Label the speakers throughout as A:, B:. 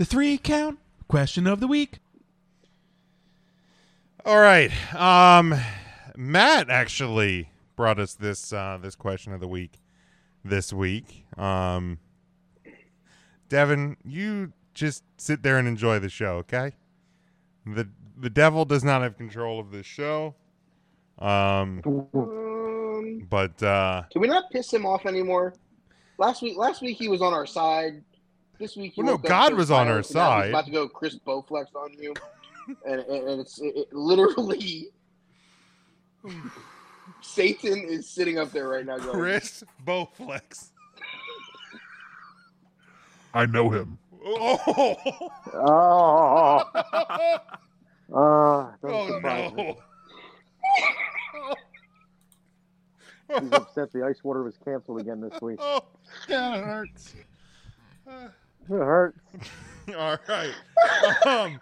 A: The three count question of the week.
B: All right. Um, Matt actually brought us this uh, this question of the week this week. Um, Devin, you just sit there and enjoy the show, okay? the The devil does not have control of this show. Um,
C: Um,
B: but uh,
C: can we not piss him off anymore? Last week, last week he was on our side. This week,
B: Well, no, God was on our
C: violent, he's
B: side.
C: About to go Chris Bowflex on you, and, and, and it's it, it literally Satan is sitting up there right now going,
B: Chris Bowflex.
D: I know him.
B: Oh,
E: Oh, uh,
B: oh
E: doesn't surprise me.
B: no.
E: He's upset the ice water was canceled again this week.
B: Oh, that hurts.
E: It hurts.
B: All right. Um,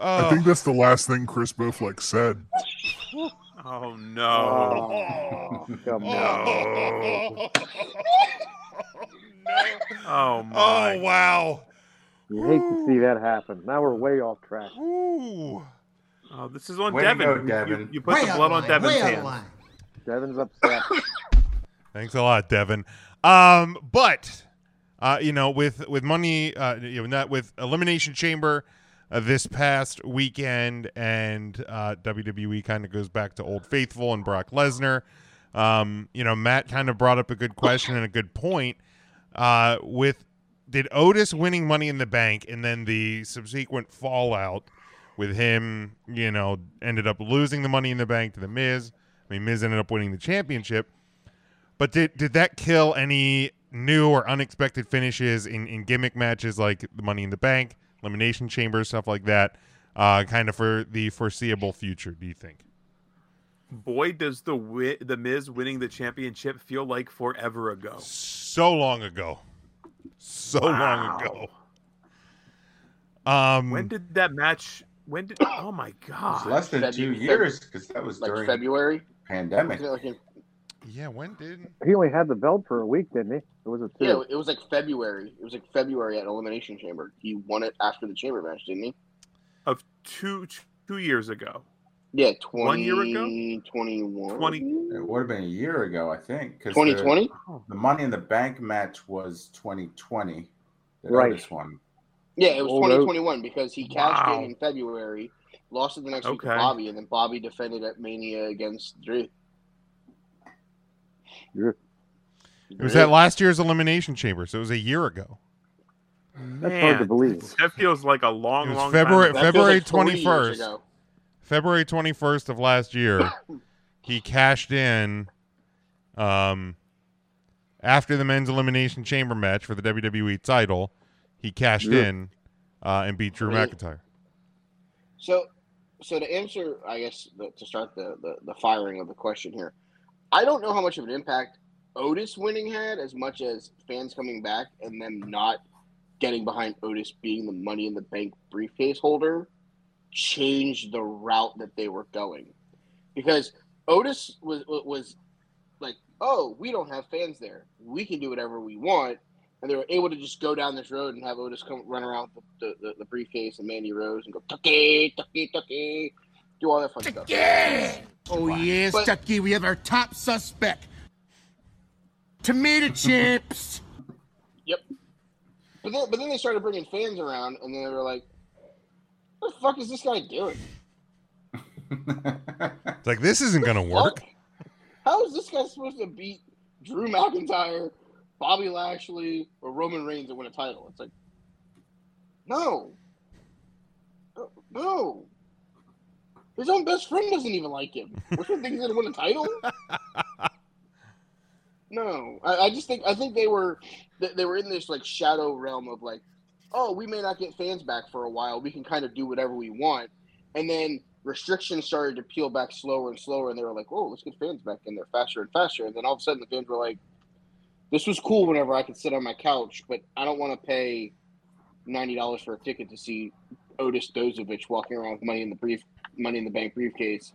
D: I
B: oh,
D: think that's the last thing Chris Bowflex said.
F: Oh no.
E: Oh, come on.
F: Oh my.
B: oh wow.
E: You hate to see that happen. Now we're way off track.
B: Ooh.
F: Oh, this is on
G: Way
F: Devin.
G: go,
F: You-
G: Devin.
F: You, you put the blood on Devin's hands.
E: Devin's upset.
B: Thanks a lot, Devin. Um, but uh, you know, with with money, uh, you know, not with Elimination Chamber uh, this past weekend, and uh, WWE kind of goes back to Old Faithful and Brock Lesnar. Um, you know, Matt kind of brought up a good question and a good point. Uh, with did Otis winning Money in the Bank and then the subsequent fallout with him, you know, ended up losing the Money in the Bank to the Miz. I mean, Miz ended up winning the championship. But did did that kill any new or unexpected finishes in, in gimmick matches like the Money in the Bank, Elimination Chamber, stuff like that? Uh, kind of for the foreseeable future, do you think?
F: Boy, does the wi- the Miz winning the championship feel like forever ago.
B: So long ago, so long ago. Um,
F: When did that match? When did? Oh my
G: It's
F: god!
G: less than
C: Febu-
G: two years because that was
C: like
G: during
C: February.
G: pandemic.
C: Wasn't it like in-
B: yeah, when did?
E: He only had the belt for a week, didn't he? It was a two.
C: yeah, it was like February. It was like February at Elimination Chamber. He won it after the Chamber match, didn't he?
F: Of two two years ago.
C: Yeah, 20,
F: One year ago?
C: 21.
F: 20
G: It would have been a year ago, I think. 'cause
C: 2020?
G: The, the Money in the Bank match was 2020. The
E: Right.
G: Otis one.
C: Yeah, it was
E: Oh,
C: 2021 because he cashed
F: Wow.
C: in in February, lost it the next week to Bobby, and then Bobby defended at Mania against Drew.
E: Yeah.
B: It was at last year's Elimination Chamber, so it was a year ago.
E: That's hard to believe.
F: That feels like a long,
B: It was
F: long
B: February-
F: time ago.
C: That feels
B: February
C: like three years
B: 21st.
C: ago.
B: February 21st of last year, he cashed in um, after the men's elimination chamber match for the WWE title. He cashed
E: Yeah.
B: in uh, and beat Drew
C: Really?
B: McIntyre.
C: So, so to answer, I guess the, to start the, the the firing of the question here, I don't know how much of an impact Otis winning had, as much as fans coming back and them not getting behind Otis being the Money in the Bank briefcase holder changed the route that they were going, because Otis was was like, oh, we don't have fans there, we can do whatever we want. And they were able to just go down this road and have Otis come run around the, the, the briefcase and Mandy Rose and go Tucky, Tucky, Tucky, do all that fun stuff.
A: Oh, yes,
C: But-
A: Chucky, we have our top suspect. Tomato chips. Yep.
C: But then, but then they started bringing fans around, and they were like, "What the fuck is this guy doing?
B: It's like, this isn't going to work.
C: How, how is this guy supposed to beat Drew McIntyre, Bobby Lashley, or Roman Reigns and win a title?" It's like, no, No, no. His own best friend doesn't even like him. Which one think he's gonna win a title? No, I, I just think I think they were they, they were in this like shadow realm of like, oh, we may not get fans back for a while. We can kind of do whatever we want, and then restrictions started to peel back slower and slower, and they were like, oh, let's get fans back in there faster and faster. And then all of a sudden, the fans were like, this was cool whenever I could sit on my couch, but I don't want to pay ninety dollars for a ticket to see Otis Dozovic walking around with money in the brief, money in the bank briefcase,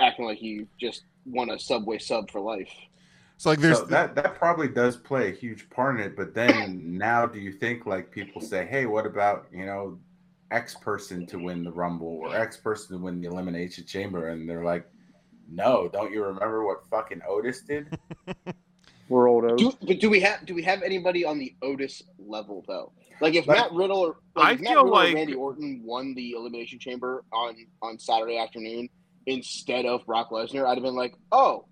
C: acting like he just won a Subway sub for life.
B: So like there's
G: so that that probably does play a huge part in it. But then now, do you think like people say, hey, what about you know X person to win the Rumble or X person to win the Elimination Chamber? And they're like, no, don't you remember what fucking Otis did?
E: We're old O's.
C: Do, but do we have do we have anybody on the Otis level though? Like if
G: Like-
C: Matt Riddle or
F: I
C: like if Matt
F: feel
C: Riddle
F: like-
C: or Randy Orton won the Elimination Chamber on on Saturday afternoon instead of Brock Lesnar, I'd have been like, oh,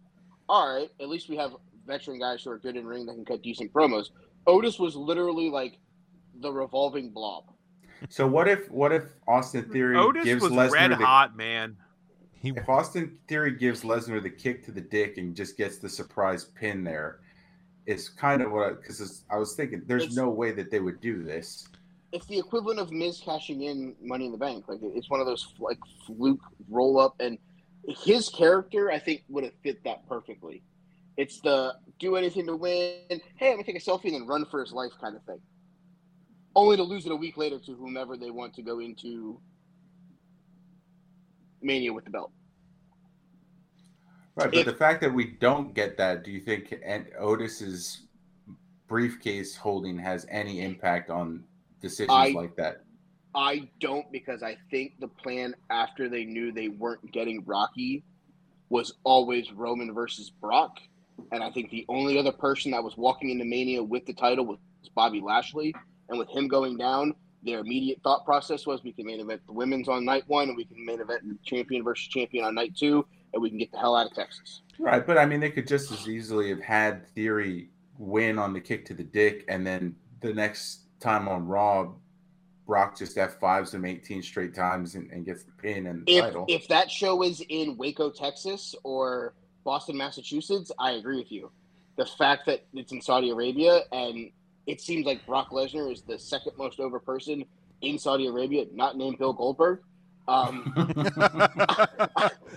C: all right. At least we have veteran guys who are good in ring that can cut decent promos. Otis was literally like the revolving blob.
G: So what if what if Austin Theory
F: Otis
G: gives
F: was
G: Lesnar
F: red
G: the
F: hot, man.
B: he
G: if Austin Theory gives Lesnar the kick to the dick and just gets the surprise pin there, it's kind of what because I was thinking there's
C: It's-
G: no way that they would do this.
C: It's the equivalent of Miz cashing in Money in the Bank. Like it's one of those like fluke roll up, and his character I think would have fit that perfectly. It's the do anything to win. Hey, I'm gonna take a selfie and then run for his life kind of thing. Only to lose it a week later to whomever they want to go into Mania with the belt.
G: Right, but
C: If-
G: the fact that we don't get that, do you think Otis's briefcase holding has any impact on decisions
C: I-
G: like that?
C: I don't because I think the plan after they knew they weren't getting Rocky was always Roman versus Brock. And I think the only other person that was walking into Mania with the title was Bobby Lashley. And with him going down, their immediate thought process was we can main event the women's on night one and we can main event the champion versus champion on night two and we can get the hell out of Texas.
G: Right, but I mean, they could just as easily have had Theory win on the kick to the dick, and then the next time on Raw, Brock just F5s him 18 straight times and, and gets the pin and the
C: If
G: title.
C: if that show is in Waco, Texas or Boston, Massachusetts, I agree with you. The fact that it's in Saudi Arabia and it seems like Brock Lesnar is the second most over person in Saudi Arabia, not named Bill Goldberg. Um,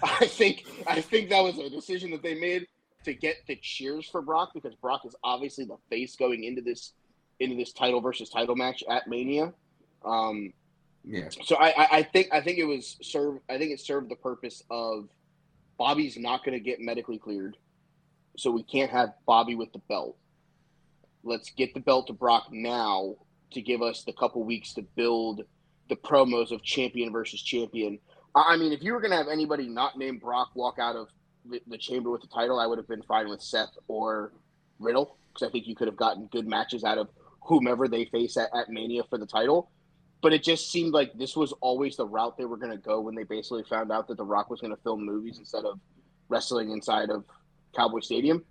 C: I think I think that was a decision that they made to get the cheers for Brock because Brock is obviously the face going into this into this title versus title match at Mania. Um,
G: yeah,
C: so I, I, I think I think it was serve I think it served the purpose of Bobby's not going to get medically cleared, so we can't have Bobby with the belt. Let's get the belt to Brock now to give us the couple weeks to build the promos of champion versus champion. I mean, if you were going to have anybody not named Brock walk out of the, the chamber with the title, I would have been fine with Seth or Riddle because I think you could have gotten good matches out of whomever they face at, at Mania for the title but it just seemed like this was always the route they were going to go when they basically found out that The Rock was going to film movies instead of wrestling inside of Cowboy Stadium.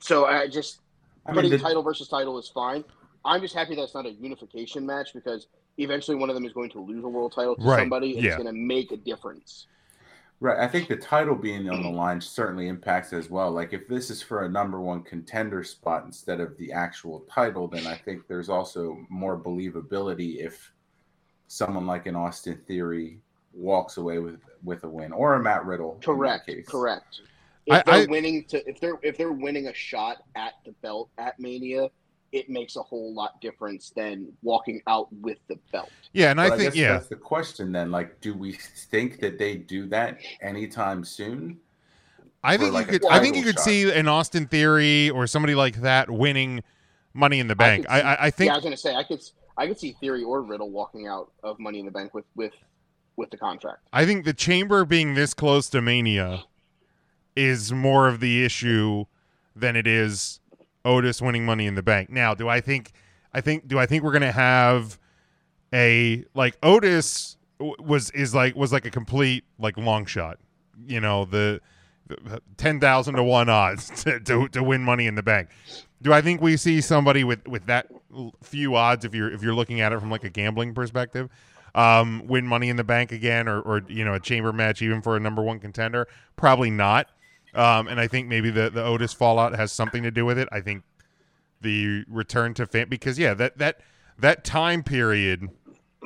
C: So I just
G: I mean,
C: putting
G: the-
C: title versus title is fine. I'm just happy that's not a unification match because eventually one of them is going to lose a world title to
B: Right,
C: somebody and
B: yeah.
C: it's going to make a difference.
G: Right. I think the title being on the line certainly impacts as well. Like if this is for a number one contender spot instead of the actual title, then I think there's also more believability if someone like an Austin Theory walks away with with a win or a Matt Riddle.
C: Correct.
G: case.
C: Correct. If
B: I-
C: they're
B: I-
C: winning to if they're if they're winning a shot at the belt at Mania, it makes a whole lot difference than walking out with the belt.
B: yeah, and I
G: But
B: think
G: guess
B: yeah,
G: that's the question then. Like, do we think that they do that anytime soon?
B: I think
G: like
B: you could. I think you could
G: shot.
B: see an Austin Theory or somebody like that winning Money in the Bank. I
C: see-
B: I, I think
C: yeah, I was gonna say I could I could see Theory or Riddle walking out of Money in the Bank with with with the contract.
B: I think the chamber being this close to Mania is more of the issue than it is Otis winning Money in the Bank. Now, do I think I think do I think we're gonna have a like Otis was is like was like a complete like long shot. You know the. Ten thousand to one odds to, to to win Money in the Bank. Do I think we see somebody with with that few odds if you're if you're looking at it from like a gambling perspective? um, win Money in the Bank again, or, or you know a chamber match even for a number one contender? Probably not. Um, and I think maybe the the Otis fallout has something to do with it. I think the return to fan because yeah that that that time period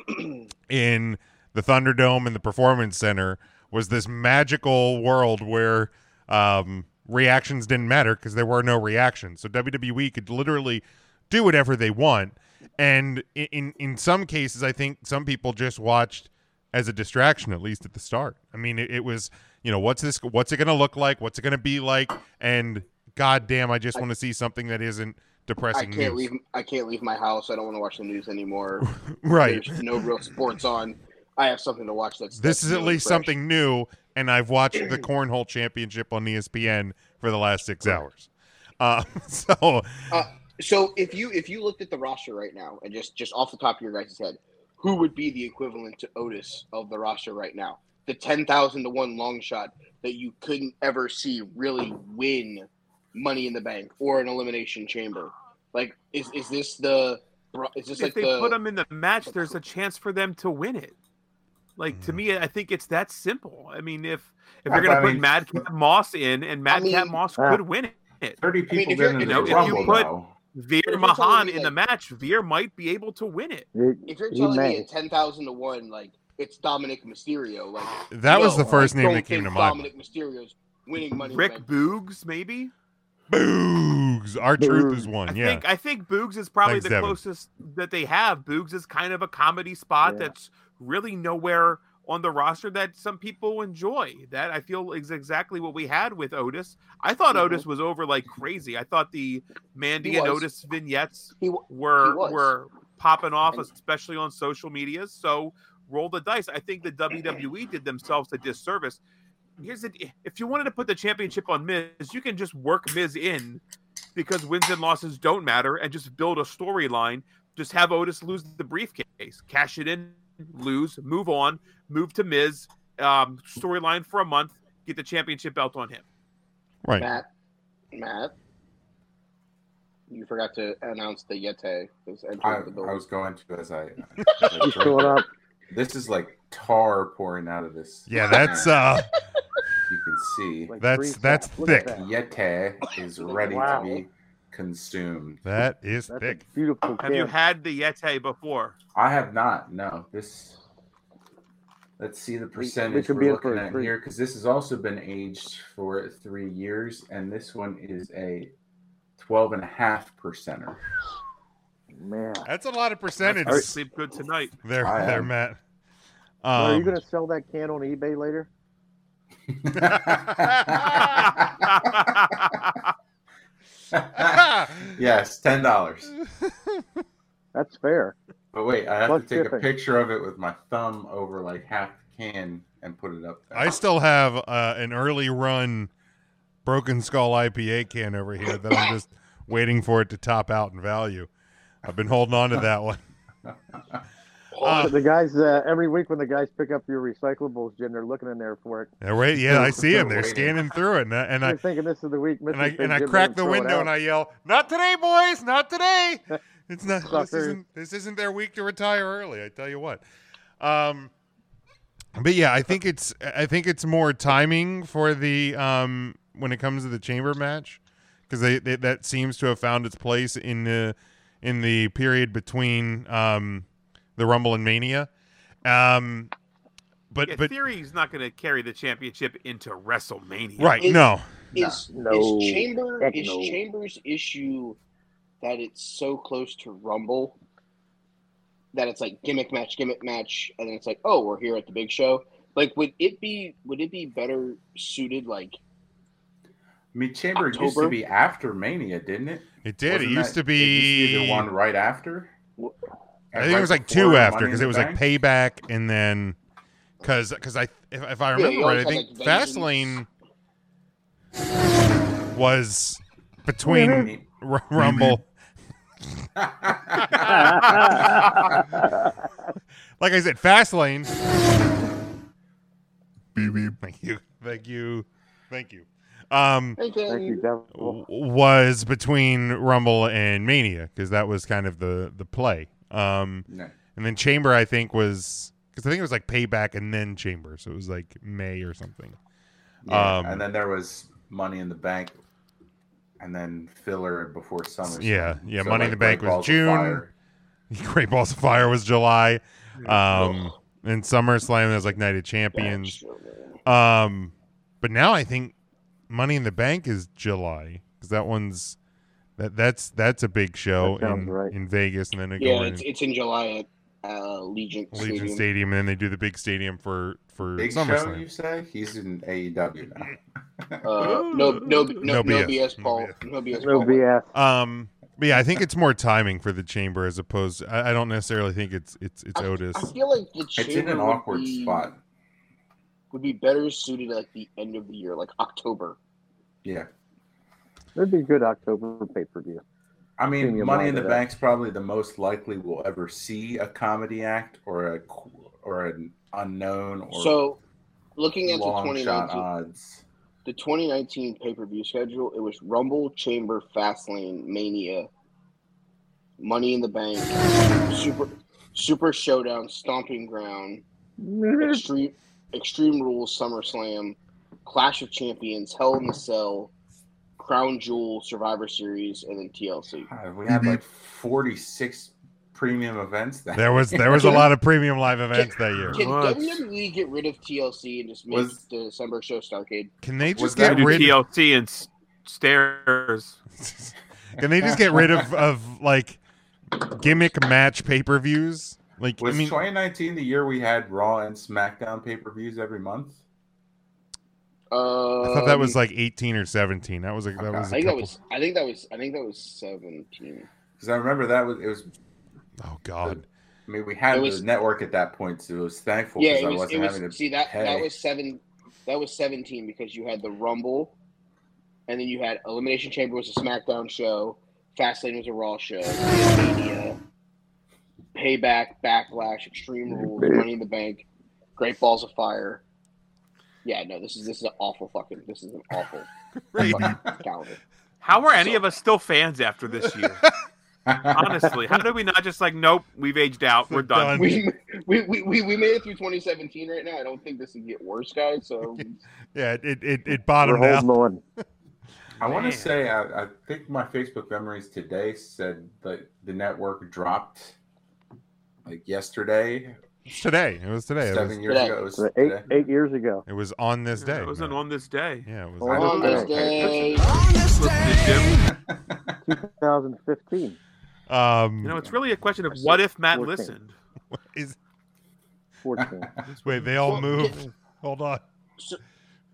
B: in the Thunderdome and the Performance Center was this magical world where um, reactions didn't matter because there were no reactions. So WWE could literally do whatever they want. And in, in some cases, I think some people just watched as a distraction, at least at the start. I mean, it, it was you know what's this? What's it going to look like? What's it going to be like? And God damn, I just want to see something that isn't depressing I
C: can't
B: news.
C: leave. I can't leave my house. I don't want to watch the news anymore.
B: right.
C: There's no real sports on. I have something to watch. That's
B: This
C: that's
B: is at least
C: fresh.
B: something new, and I've watched the cornhole championship on ESPN for the last six hours. Uh, so
C: So if you if you looked at the roster right now and just just off the top of your guys' head, who would be the equivalent to Otis of the roster right now? The ten thousand to one long shot that you couldn't ever see really win Money in the Bank or an Elimination Chamber. Like, is is this the is this
F: if
C: like
F: they
C: the
F: put them in the match, there's a chance for them to win it. Like to
B: Mhm.
F: me, I think it's that simple. I mean, if if
G: Yeah,
F: you're gonna
G: but I
F: put
G: mean-
F: Madcap Moss in, and Madcap
C: mean-
F: Moss could win it.
G: Thirty
C: mean,
G: people
C: if you're-
F: you know,
G: the
F: if you put-
G: though.
F: Veer
C: If you're telling
F: Mahaan
C: me,
F: in the match, Veer might be able to win it.
C: If you're
E: he
C: telling me at ten thousand to one, like it's Dominik Mysterio, like
B: that was
C: no,
B: the first
C: I
B: name that came
C: think
B: to mind.
C: Dominik Mysterio's winning Money.
F: Rick
C: the
F: Boogs, maybe.
B: Boogs. Our truth
E: Boogs.
B: is
F: I
B: one. Yeah.
F: think I think Boogs is probably
B: Thanks,
F: the
B: Devin.
F: closest that they have. Boogs is kind of a comedy spot
E: Yeah.
F: that's really nowhere on the roster that some people enjoy. That I feel is exactly what we had with Otis. I thought
C: Mhm.
F: Otis was over like crazy. I thought the Mandy and. Otis vignettes
C: He wa-
F: were
C: was.
F: were popping off,
C: And-
F: especially on social media. So roll the dice. I think the WWE did themselves a disservice. Here's the if you wanted to put the championship on Miz, you can just work Miz in because wins and losses don't matter and just build a storyline. Just have Otis lose the briefcase, cash it in, lose, move on, move to Miz, um, storyline for a month, get the championship belt on him.
B: right.
C: Matt, Matt, you forgot to announce the Yeti is
G: I,
C: entering the
G: I was going to as I. as I
E: He's
G: drank.
E: up.
G: This is like tar pouring out of this.
B: Yeah, that's uh
G: You can see
E: Like
B: That's- that's
E: sacks.
B: Thick.
E: that.
G: Yeti is ready
E: Wow.
G: to be consumed.
B: that is
E: That's
B: thick.
E: beautiful
F: Have you had the Yeti before?
G: I have not. No, this. Let's see the
E: we
G: percentage
E: could
G: we
E: be
G: are looking
E: a
G: at here because this has also been aged for three years, and this one is a 12 and a half percenter.
E: Man.
B: That's a lot of percentage
F: gonna sleep good tonight.
B: there,
G: I
B: there,
G: am.
B: Matt.
E: So are you
B: Um,
E: going to sell that can on eBay later?
G: yes, ten dollars.
E: That's fair.
G: But wait, I have
E: Plus
G: to take
E: shipping.
G: a picture of it with my thumb over like half the can and put it up there.
B: I still have uh, an early run Broken Skull IPA can over here that I'm just waiting for it to top out in value. I've been holding on to that one. Uh,
E: the guys, uh, every week when the guys pick up your recyclables, Jim, they're looking in there for it.
B: Yeah, wait, yeah, I see them. They're scanning through it, and I, and I
E: thinking this is the week.
B: and I and I crack the window and. I yell, "Not today, boys! Not today! It's not. This isn't. This isn't their week to retire early. I tell you what." Um, but yeah, I think it's I think it's more timing for the um when it comes to the chamber match because they, they that seems to have found its place in the in the period between um the Rumble and Mania. Um, but
F: Yeah,
B: but
F: Theory's not going to carry the championship into WrestleMania.
B: right,
C: Is-
B: no,
C: Is
E: No.
C: is Chamber
E: Heck
C: is
E: no.
C: Chambers issue that it's so close to Rumble that it's like gimmick match, gimmick match, and then it's like, oh, we're here at the big show. Like, would it be would it be better suited like
G: I mean, Chamber used to be after Mania, didn't it?
B: it did.
G: Wasn't
B: it used
G: that-
B: to
G: it used
B: be.
G: to be the one right after.
B: I think it was like two after because it was like payback and then because because I if, if I remember
C: you
B: right, I think
C: like,
B: Fastlane was between R- Rumble. Like I said, Fastlane.
D: Beep, beep.
B: Thank you, thank you, thank you. Um,
C: Thank
E: Thank you, Devil.
B: w- was between Rumble and Mania because that was kind of the the play. Um,
G: No.
B: and then Chamber I think was because I think it was like Payback and then Chamber, so it was like May or something.
G: Yeah,
B: Um,
G: and then there was Money in the Bank, and then filler before summer.
B: Yeah, yeah,
G: So,
B: Money in the Bank
G: Great
B: was June. Great Balls of Fire was July. Um, and SummerSlam was like Night of Champions. Um, but now I think Money in the Bank is July because that one's that that's that's a big show in
E: right.
B: in Vegas, and then it
C: Yeah,
B: going
C: it's, it's in July at, uh, Legion,
B: Legion
C: Stadium.
B: Stadium, and then they do the big stadium for for
G: Big Show, you say? He's in AEW now.
C: Uh, no, no, no,
B: No
C: no,
B: BS.
C: BS,
B: No
C: Paul.
B: BS.
C: No BS,
E: No
C: Paul.
E: BS.
B: Um, but yeah, I think it's more timing for the chamber as opposed. I, I don't necessarily think it's it's it's
C: I,
B: Otis.
C: I feel like the
G: It's
C: chamber
G: in an
C: would
G: awkward
C: be-
G: spot.
C: Would be better suited at like the end of the year, like October.
G: Yeah.
E: That'd be a good October pay per view.
G: I mean,
E: Premium
G: Money in the
E: that.
G: Bank's probably the most likely we'll ever see a comedy act or a or an unknown or
C: So, looking at the 2019,
G: odds.
C: the 2019 pay per view schedule, it was Rumble, Chamber, Fastlane, Mania, Money in the Bank, Super Super Showdown, Stomping Ground, Extreme Extreme Rules, SummerSlam, Clash of Champions, Hell in the Cell, Crown Jewel, Survivor Series, and then TLC.
G: God, we had like 46 premium events that
B: There was there was a lot of premium live events that year.
C: Can
F: What?
C: WWE get rid of TLC and just make
G: Was-
C: the December show Starcade?
B: Can they just
G: that
B: get
F: Do
B: rid?
F: TLC and s- stairs.
B: Can they just get rid of of like gimmick match pay per views? Like
G: was
B: I mean,
G: 2019 the year we had Raw and SmackDown pay per views every month?
C: Uh,
B: I thought that was like 18 or 17. That was like that was
C: I
B: a
C: think that was. I think that was. I think that was seventeen.
G: Because I remember that was it was.
B: Oh God.
G: I mean, we had
C: It was-
G: the network at that point, so it was thankful
C: Yeah,
G: because
C: it
G: I
C: was.
G: wasn't
C: It
G: having
C: was.
G: to
C: See that
G: pay.
C: that was seven. That was seventeen because you had the Rumble, and then you had Elimination Chamber was a SmackDown show. Fastlane was a Raw show. Mania, Payback, Backlash, Extreme Rules, Money in the Bank, Great Balls of Fire. Yeah, no, this is this is an awful fucking. This is an awful
B: Right.
C: fucking calendar.
F: How are any
C: So-
F: of us still fans after this year? Honestly, how do we not just like, nope, we've aged out, we're done.
B: Done.
C: We, we, we, we, we made it through 2017 right now. I don't think this can get worse, guys. So
B: Yeah, it it, it, it
E: We're
B: bottomed out.
E: on.
G: I want to say I, I think my Facebook memories today said that the network dropped like yesterday,
B: It's today. It was today. It
G: seven
B: was,
G: years
C: Today.
G: ago. It was
E: So eight
G: today.
E: eight years ago.
B: it was on this day.
F: It wasn't on this day.
B: Yeah, it was.
E: On
G: I
C: on this
G: don't
C: day,
F: Listen to Jim.
E: 2015.
B: Um,
F: You know, it's really a question of what if Matt
E: 14.
F: listened.
B: is,
E: 14.
B: wait, they all
C: Well,
B: moved. Hold on.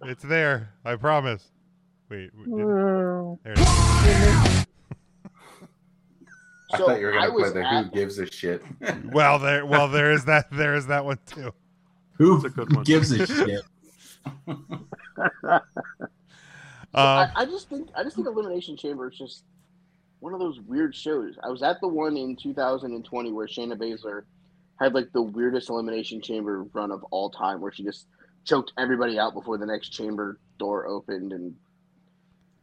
B: It's there. I promise. Wait. wait,
E: Mm,
B: there it is.
G: I
C: So
G: thought you were gonna play the
C: at-
G: Who gives a shit.
B: Well, there. Well, there is that. There is that one too.
H: Who
F: a good one.
H: gives a shit?
B: Uh,
C: I, I just think I just think Elimination Chamber is just one of those weird shows. I was at the one in 2020 where Shayna Baszler had like the weirdest Elimination Chamber run of all time, where she just choked everybody out before the next chamber door opened, and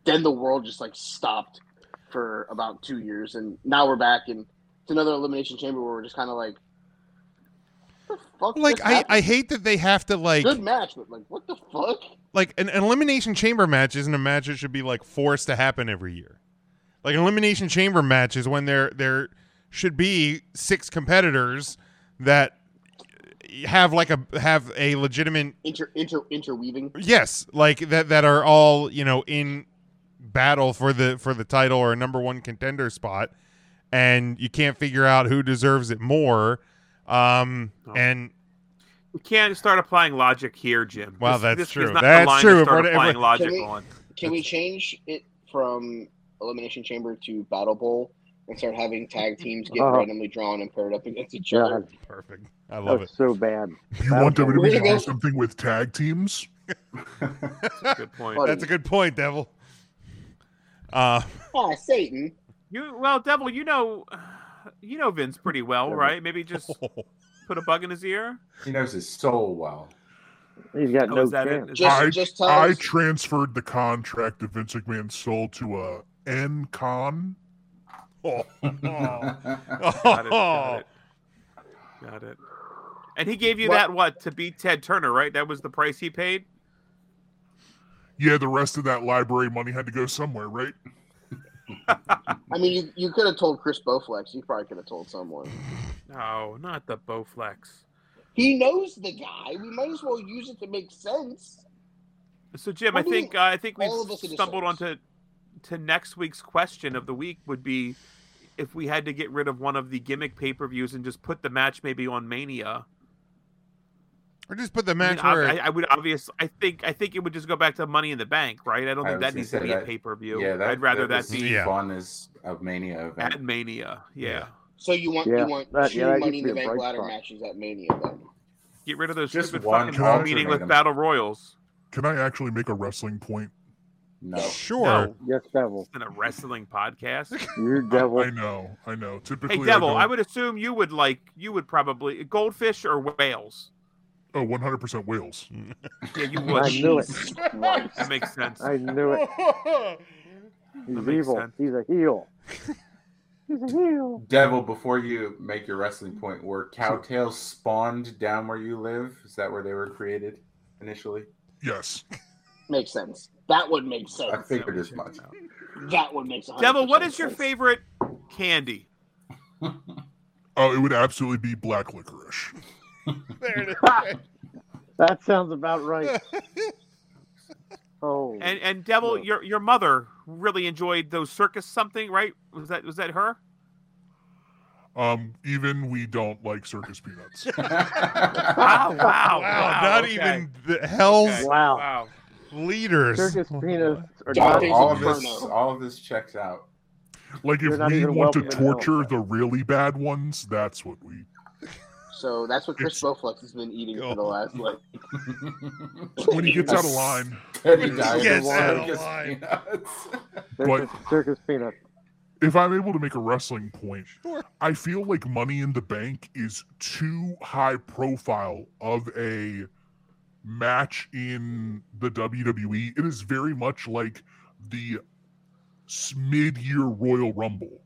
C: then the world just like stopped for about two years, and now we're back and it's another Elimination Chamber where we're just kind of like, what the fuck?
B: like I,
C: happened?
B: I hate that they have to like
C: good match, but like what the fuck?
B: like an, an elimination chamber match isn't a match that should be like forced to happen every year. Like an elimination chamber match is when there there should be six competitors that have like a have a legitimate
C: Inter inter interweaving.
B: yes like that that are all you know in battle for the for the title or a number one contender spot and you can't figure out who deserves it more um
F: Oh.
B: and
F: We can't start applying logic here, Jim.
B: Well,
F: This-
B: that's
F: this is
B: true.
F: not the
B: That's
F: line
B: true.
F: To start
B: If we're- if
F: applying
B: we're-
F: logic
C: Can we-
F: on.
C: Can we change it from Elimination Chamber to Battle Bowl and start having tag teams get
E: Oh.
C: randomly drawn and paired up against each other?
E: God,
B: perfect i
E: that
B: love
E: was
B: it
E: so bad.
D: You want
E: Battle
D: WWE to do something with tag teams?
F: Good point.
C: Buddy.
B: that's a good point devil uh
C: Oh, Satan!
F: You well, Devil, you know, you know Vince pretty well,
E: Devil.
F: right? Maybe just put a bug in his ear.
G: he knows his soul well.
E: He's got
F: Oh,
E: no
F: is that it?
E: chance.
C: Just,
D: I-
C: just tell
D: I
C: us.
D: transferred the contract of Vince McMahon soul to uh, N Con.
B: oh.
F: Got it. Got it. Got it. And he gave you
C: What-
F: that what to beat Ted Turner, right? That was the price he paid.
D: Yeah, the rest of that library money had to go somewhere, right?
C: I mean, you, you could have told Chris Bowflex. You probably could have told someone.
F: No, not the Bowflex.
C: He knows the guy. We might as well use it to make sense.
F: So Jim, I
C: What do
F: think uh, I think we've
C: all of us in a
F: stumbled
C: sense.
F: onto to next week's question of the week would be if we had to get rid of one of the gimmick pay per views and just put the match maybe on Mania.
B: Or just put the
F: I, mean,
B: match
F: I,
B: where
F: I, I would obviously. I think. I think it would just go back to Money in the Bank, right? I don't think
G: was
F: that needs to
G: say
F: be a pay per view.
G: Yeah, that,
F: I'd rather that,
G: was
F: be
B: Yeah.
G: fun as a Mania event.
F: at Mania. Yeah.
B: Yeah.
C: So you want
E: Yeah,
C: you want
E: that-
C: two
E: yeah,
C: Money in
E: to
C: the
E: be a
C: Bank
E: bright
C: ladder
E: spot.
C: matches at Mania then.
F: Get rid of those
G: Just
F: stupid
G: one
F: fucking
D: alternate
F: meaningless
G: them.
F: battle royals
D: Can I actually make a wrestling point?
G: No.
B: sure.
F: No.
E: Yes, Devil.
F: in a wrestling podcast.
E: You're devil.
D: I know, I know. Typically,
F: Hey, Devil,
D: I,
F: I would assume you would like. You would probably goldfish or whales.
D: Oh, 100% whales.
F: Yeah, you would.
E: I knew it.
F: That makes sense.
E: I knew it. He's evil.
F: sense.
E: He's a heel. He's a heel.
G: Devil, before you make your wrestling point, were cowtails spawned down where you live? Is that where they were created initially?
D: Yes.
C: Makes sense. That would make sense.
G: I figured as much.
C: That would make sense.
F: Devil, what is your favorite candy?
D: Oh, it would absolutely be black licorice.
B: There it is.
E: That sounds about right. Oh,
F: And and Devil,
E: No.
F: your your mother really enjoyed those circus something, right? Was that was that her?
D: Um, even we don't like circus peanuts.
F: Wow, wow,
B: Wow, not
F: okay.
B: even the hell's
F: Okay.
E: wow.
F: Wow.
B: leaders.
E: Circus peanuts are not
C: days
G: all of this, all of this checks out.
D: Like
E: You're
D: if we want to
E: welcome in
D: torture the really bad ones, that's what we.
C: So that's what Chris
D: It's-
C: Bowflex has been eating for the last like.
D: When he gets out of line,
G: Teddy dies
B: Gets out of
G: circus
B: line.
G: peanuts.
E: circus, circus peanuts.
D: if I'm able to make a wrestling point,
B: Sure.
D: I feel like Money in the Bank is too high profile of a match in the WWE. It is very much like the mid year Royal Rumble.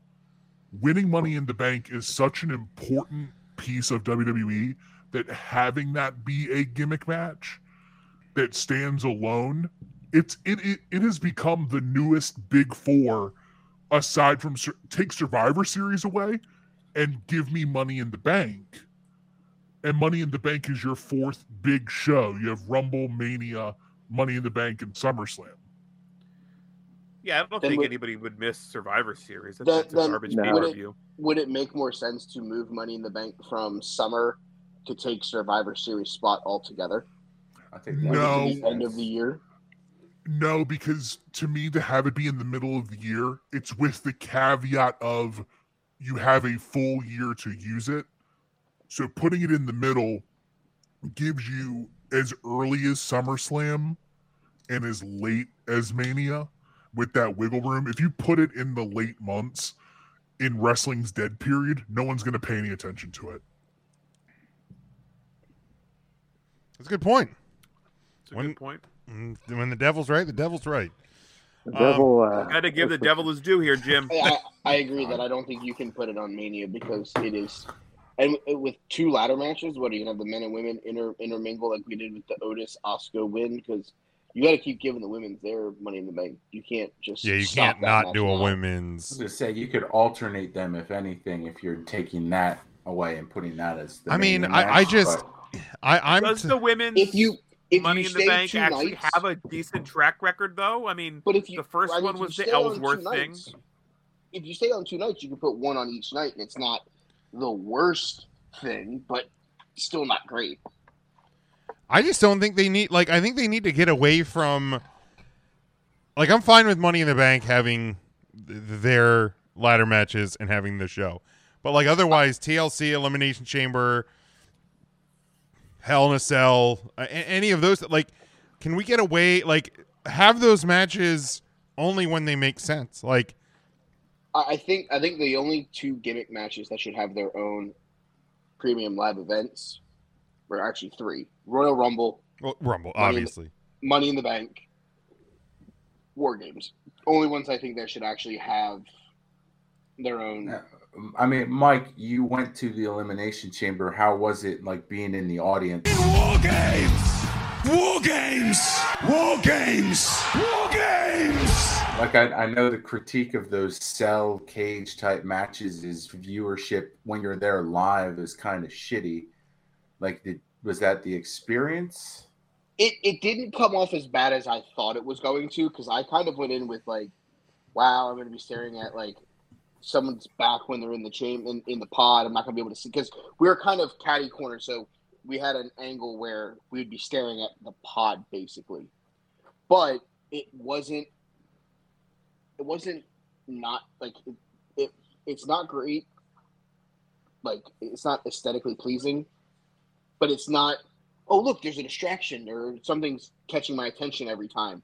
D: Winning Money in the Bank is such an important piece of WWE that having that be a gimmick match that stands alone, it's it it, it has become the newest big four aside from take Survivor Series away and give me Money in the Bank. And Money in the Bank is your fourth big show. You have Rumble, Mania, Money in the Bank, and SummerSlam.
F: Yeah, I don't think
C: would-
F: anybody would miss Survivor Series. That's,
C: Then-
F: that's a garbage
E: No.
F: pay per view.
C: Would it make more sense to move Money in the Bank from summer to take Survivor Series spot altogether?
G: I think that
D: No.
C: the end of the year.
D: No, because to me, to have it be in the middle of the year, it's with the caveat of you have a full year to use it. So putting it in the middle gives you as early as SummerSlam and as late as Mania with that wiggle room. If you put it in the late months in wrestling's dead period, no one's going to pay any attention to it.
B: That's a good point.
F: It's a
B: When-
F: good point.
B: Mm, When the devil's right, the devil's right.
E: The
B: Um,
E: devil. uh,
F: Got to give the devil his due here, Jim.
C: I, I, I agree that I don't think you can put it on Mania because it is, and with two ladder matches, what are you gonna have the men and women inter, intermingle like we did with the Otis Asuka win? Because you got to keep giving the women's their money in the bank. You can't just
B: Yeah, you
C: stop
B: can't
C: that
B: not do a
C: now.
G: I was
B: women's.
G: gonna say you could alternate them if anything if you're taking that away and putting that as the
B: I mean,
G: main
B: I- I just-
G: but
B: I, I'm.
F: Does
B: t-
F: the women's
C: If you if
F: Money
C: you
F: in the Bank actually
C: nights,
F: have a decent track record, though? I mean,
C: but if you
F: the first
C: I mean,
F: one was the
C: stay on
F: Ellsworth thing.
C: nights- If you stay on two nights, you can put one on each night, and it's not the worst thing, but still not great.
B: I just don't think they need. Like, I think they need to get away from. Like, I'm fine with Money in the Bank having th- their ladder matches and having the show, but like otherwise, TLC, Elimination Chamber, Hell in a Cell, a- any of those. Like, can we get away? Like, have those matches only when they make sense. Like,
C: I think I think the only two gimmick matches that should have their own premium live events were actually three: Royal Rumble,
B: well, Rumble,
C: Money in the-
B: obviously.
C: Money in the Bank, War Games. Only ones I think that should actually have their own.
G: I mean, Mike, you went to the elimination chamber. How was it like being in the audience?
H: War games! War games! War games! War games!
G: Like I, I know the critique of those cell cage type matches is viewership when you're there live is kind of shitty. Like, did, was that the experience?
C: It it didn't come off as bad as I thought it was going to because I kind of went in with like, wow, I'm going to be staring at like someone's back when they're in the chain in, in the pod. I'm not gonna be able to see because we were kind of catty corner, so we had an angle where we'd be staring at the pod basically, but it wasn't. It wasn't not like it. it it's not great. Like it's not aesthetically pleasing, but it's not. Oh look, there's a distraction or something's catching my attention every time.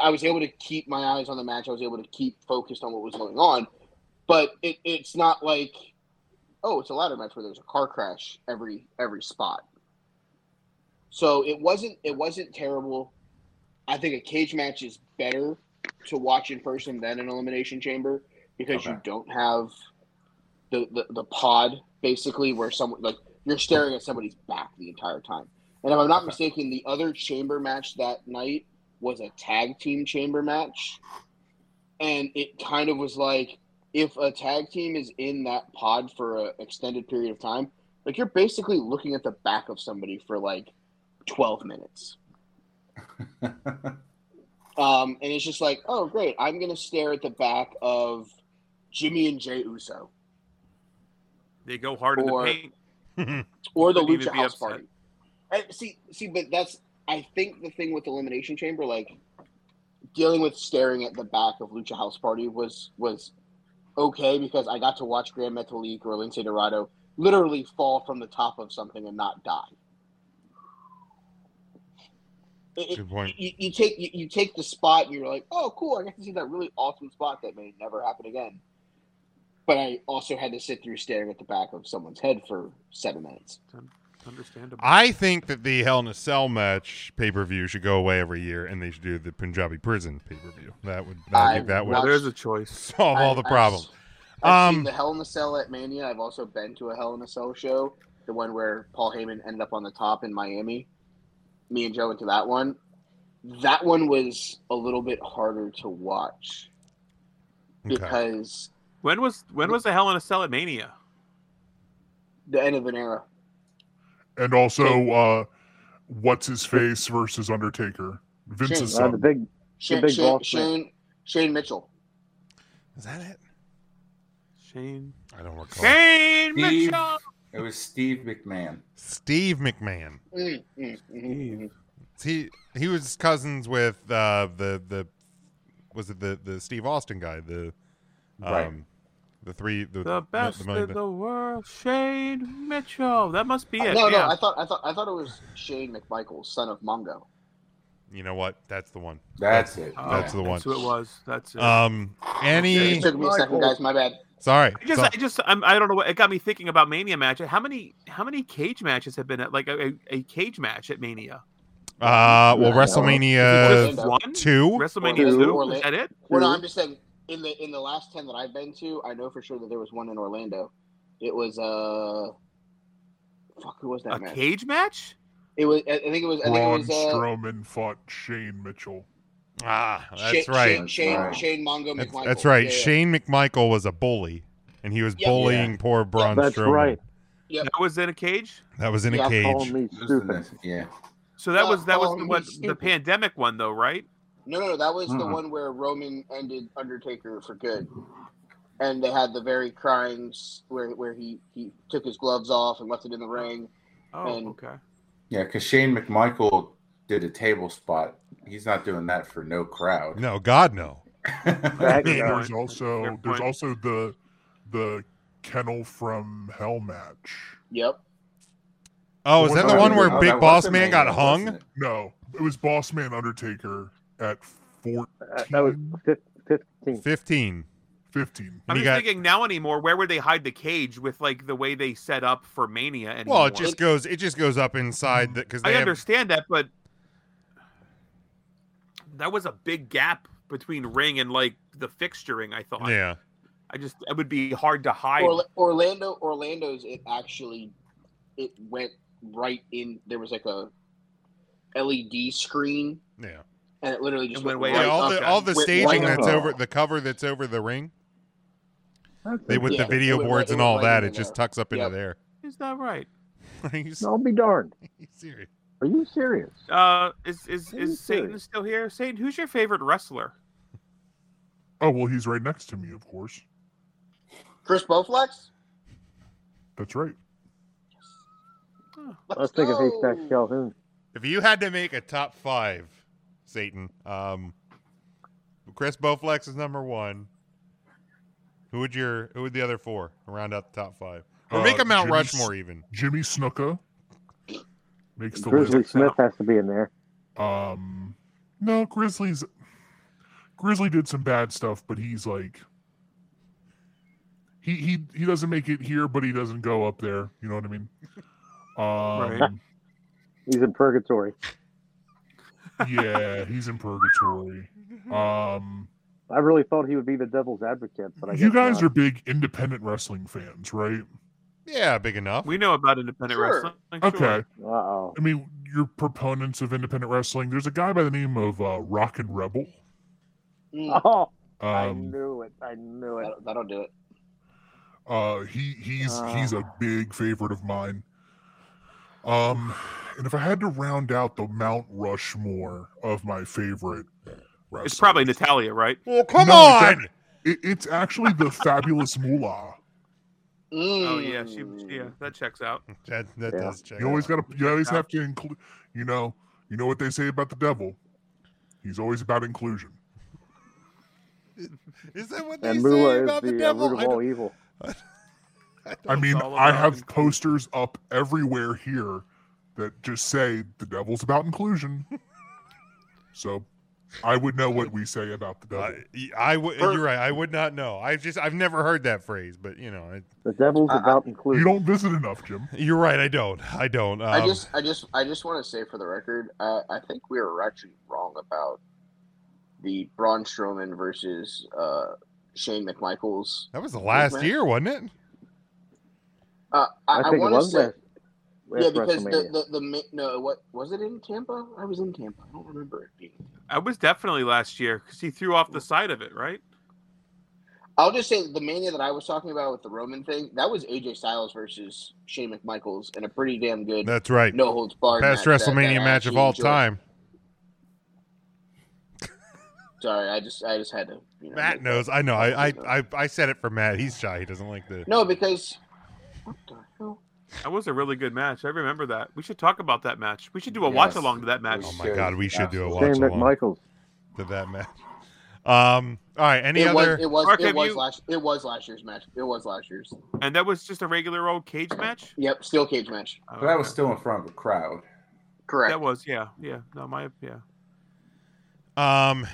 C: I was able to keep my eyes on the match. I was able to keep focused on what was going on, but it, it's not like, oh, it's a ladder match where there's a car crash every every spot. So it wasn't it wasn't terrible. I think a cage match is better to watch in person than an elimination chamber because you don't have the, the the pod basically where someone like you're staring at somebody's back the entire time. And if I'm not mistaken, the other chamber match that night was a tag team chamber match. And it kind of was like if a tag team is in that pod for an extended period of time, like you're basically looking at the back of somebody for like 12 minutes. Um, and it's just like, oh, great. I'm going to stare at the back of Jimmy and Jey Uso
F: They go hard in the paint.
C: or the Lucha House
F: upset.
C: Party. And see, see, but that's I think the thing with Elimination Chamber, like dealing with staring at the back of Lucha House Party was was okay because I got to watch Grand Metalik or Lince Dorado literally fall from the top of something and not die. It- it-
B: Good point.
C: you, you take you, you take the spot and you're like, oh, cool! I get to see that really awesome spot that may never happen again. But I also had to sit through staring at the back of someone's head for seven minutes.
F: Understandable.
B: I think that the Hell in a Cell match pay per view should go away every year, and they should do the Punjabi prison pay per view. That would I think that would
F: well, there's a choice.
B: solve all the
C: I've-
B: problems.
C: I've
B: Um,
C: seen the Hell in a Cell at Mania. I've also been to a Hell in a Cell show, the one where Paul Heyman ended up on the top in Miami. Me and Joe went to that one. That one was a little bit harder to watch
B: Okay.
C: because
F: When was when was the Hell in a Cell at Mania?
C: the end of an era.
D: And also, uh, what's his face versus Undertaker? Vince's
E: Uh, the big
C: Shane,
E: big
C: Shane,
E: boss.
C: Shane, Shane Mitchell.
B: Is that it?
F: Shane.
B: I don't recall.
F: Shane
G: Steve.
F: Mitchell.
G: It was Steve McMahon.
B: Steve McMahon.
C: Mm, mm, mm.
B: He he was cousins with uh, the the was it the the Steve Austin guy the um
G: Right.
B: The three the
F: The best
B: the,
F: in the world, Shane Mitchell. That must be it.
C: No,
F: yeah.
C: no, I thought, I thought, I thought it was Shane McMichael, son of Mongo.
B: you know what that's the one
G: That's it.
F: Oh,
B: That's the one.
F: That's who it was. That's it.
B: um any
C: It took me a second, guys. My bad.
B: sorry
F: I just,
B: So-
F: I just, I'm, I don't know what it got me thinking about Mania matches. How many, how many cage matches have been at like a, a, a cage match at Mania?
B: uh well WrestleMania
F: one?
B: two
F: WrestleMania
C: Two.
F: two?
C: Orla-
F: Is that it?
C: Well, no, I'm just saying in the in the last ten that I've been to, I know for sure that there was one in Orlando. It was uh, fuck, who was that
F: A
C: match?
F: cage match?
C: It was. I I think it was. I think
D: Braun
C: it was. Uh,
D: Strowman fought Shane Mitchell.
B: ah that's
C: Shane,
B: right
C: Shane, Shane,
G: right.
C: Shane Mongo
B: that's,
C: McMichael.
B: that's right
C: Yeah, yeah.
B: Shane McMichael was a bully and he was
C: Yep.
B: bullying poor Braun
E: That's
B: Strowman
E: right.
C: Yep.
F: That was in a cage.
B: that was in a cage
E: me
G: It was in
E: stupid.
G: Yeah.
F: So that
C: Yeah,
F: was that was the one,
C: he's
F: the pandemic one though, right?
C: No, no, no, that was the one where Roman ended Undertaker for good, and they had the very crying where where he he took his gloves off and left it in the ring.
F: Oh,
C: And-
F: okay.
G: Yeah, because Shane McMichael did a table spot. He's not doing that for no crowd.
B: no God no
E: Back-
F: Fair
D: There's also
F: Fair
D: there's also the the kennel from Hell match.
C: Yep.
B: oh is that the one where
G: Oh,
B: Big Boss Man got hung?
D: No, it was Boss Man Undertaker at 14,
E: Uh, that was 15.
B: 15
D: 15.
F: I'm just
B: got-
F: thinking now anymore. Where would they hide the cage with like the way they set up for Mania? Anymore?
B: Well, it just goes. It just goes up inside that because
F: I
B: have.
F: understand that, but that was a big gap between ring and like the fixturing. I thought.
B: Yeah,
F: I just it would be hard to hide.
C: Orla- Orlando, Orlando's it actually it went right in. There was like a LED screen,
B: yeah,
C: and it literally just
F: It went
C: went,
F: way
C: right
B: yeah. All
C: up.
B: the
F: okay.
B: all the staging
C: right
B: that's
E: up.
B: over the cover that's over the ring.
E: That's
B: They with
C: Yeah,
B: the video
C: it
B: boards
C: right-
B: and
C: it went
B: all
C: right
B: that. It just
C: there.
B: tucks up into there.
F: Is that right?
B: Are you s-
E: I'll be darned.
B: are you serious?
E: Are you serious?
F: Uh, is is is Satan
E: serious?
F: still here? Satan, who's your favorite wrestler?
D: Oh well, he's right next to me, of course.
C: Chris Bowflex.
D: That's right.
C: Let's
E: I was thinking
C: go.
E: Haystack Calhoun.
B: If you had to make a top five, Satan, um, Chris Bowflex is number one. Who would your who would the other four round out the top five? Or make
D: Uh,
B: a Mount
D: Jimmy
B: Rushmore even.
D: Jimmy Snuka makes the
E: Grizzly
D: list.
E: Smith has to be in there.
D: Um, no, Grizzlies. Grizzly did some bad stuff, but he's like, he he he doesn't make it here, but he doesn't go up there. You know what I mean? Um,
F: Right.
E: He's in purgatory.
D: Yeah, he's in purgatory. Um,
E: I really thought he would be the devil's advocate, but I
D: you guys
E: not.
D: are big independent wrestling fans, right?
B: Yeah, big enough.
F: We know about independent
C: Sure.
F: wrestling.
D: Okay.
F: Sure.
E: Uh oh.
D: I mean, you're proponents of independent wrestling. There's a guy by the name of uh, Rock and Rebel.
C: Mm,
E: Oh, I
D: Um,
E: knew it. I knew it.
C: that'll, that'll do it.
D: Uh, he he's
E: Ah.
D: he's a big favorite of mine. Um, and if I had to round out the Mount Rushmore of my favorite, wrestlers,
F: It's probably Natalya, right?
B: Well, come
D: No,
B: on.
D: It, it's actually the fabulous Moolah.
F: Oh yeah, she
C: Mm.
F: yeah, that checks out.
B: That that
E: Yeah.
B: does check.
D: You always got to you always have to include. You know, you know what they say about the devil. He's always about inclusion.
B: Is that what they
E: And
B: say
E: Moolah is
B: about
E: the,
B: the,
E: uh,
B: devil?
E: root
B: I
E: of all
B: don't-
E: evil.
D: I mean, I have
F: inclusion.
D: posters up everywhere here that just say the devil's about inclusion. so, I would know what we say about the devil.
B: I, I would. You're right. I would not know. I just I've never heard that phrase, but you know, I,
E: The devil's
C: I- I-
E: about
D: you don't visit enough, Jim.
B: you're right. I don't. I don't. Um,
C: I just, I just, I just want to say for the record, uh, I think we were actually wrong about the Braun Strowman versus uh, Shane McMichaels.
B: that was the last
C: match.
B: year, wasn't it?
C: Uh,
E: I
C: I, I,
E: think it
C: want to
E: was
C: say,
E: last, last
C: yeah, because the,
E: WrestleMania.
C: the the no, what was it in Tampa? I was in Tampa. I don't remember it being.
F: I was definitely last year because he threw off the side of it, right?
C: I'll just say the mania that I was talking about with the Roman thing that was AJ Styles versus Shane McMichaels in a pretty damn good
B: That's right.
C: no holds barred
B: Best
C: match that- that
B: WrestleMania match of all
C: enjoyed.
B: time.
C: Sorry, I just I just had to. You know,
B: Matt knows.
C: that-
B: I know. I, I I I said it for Matt. He's shy. He doesn't like the.
C: no because what the hell?
F: That was a really good match. I remember that. We should talk about that match. We should do a
G: Yes.
F: watch along to that match.
B: Oh my God, we should do a
G: Absolutely.
B: watch
E: Shane
B: along.
E: McMichaels.
B: to that match. Um. All right. Any
C: it
B: other?
C: was it was
F: Mark,
C: it was
F: you-
C: last it was last year's match. It was last year's.
F: And that was just a regular old cage match.
C: Yep, steel cage match.
F: Oh,
G: But that was still in front of a crowd.
C: Correct.
F: That was yeah, yeah. No, my yeah.
B: Um.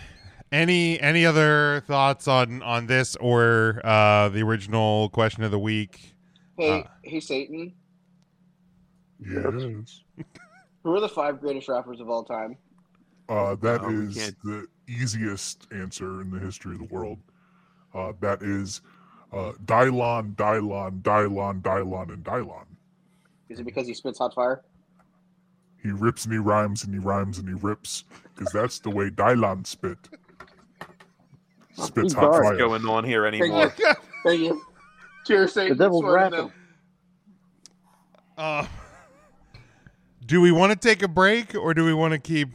B: Any any other thoughts on on this or uh the original question of the week?
C: hey,
B: uh,
C: hey, Satan.
D: Yes.
C: Who are the five greatest rappers of all time?
D: Uh, that
F: No, we
D: is the easiest answer in the history of the world. Uh, that is uh, Dylon, Dylon, Dylon, Dylon, and Dylon.
C: Is it because he spits hot fire?
D: He rips and he rhymes and he rhymes and he rips because that's the way Dylon spit. Spits
E: He
D: hot
E: does.
D: fire.
F: Going on here
C: Thank
F: anymore.
C: you. Thank you. Cheers, Satan.
E: The devil's
C: Just wanted to
E: rapping.
B: Uh. Do we want to take a break or do we want to keep?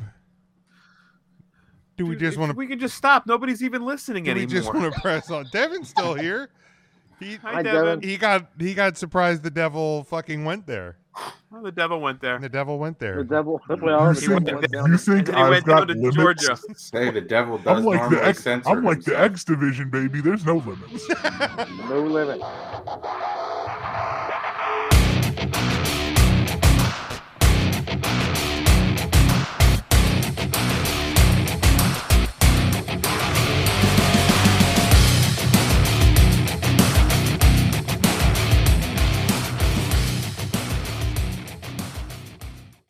B: Do we just want to?
F: We can just stop. Nobody's even listening
B: Do we just want to press on? Devin's still here. He
F: Hi,
E: Hi,
F: Devin.
E: Devin.
B: he got he got surprised. The devil fucking went there.
F: Oh, the devil went there.
B: The devil went there.
E: The devil. Well,
D: You
E: the
F: He went
E: went down
D: You think
F: he
D: I've
F: went
D: got
F: down to
D: limits?
F: Georgia.
G: Say the devil does
D: I'm like the
G: normally
D: X.
G: censor
D: I'm like the. X division, baby. There's no limits.
E: No limit.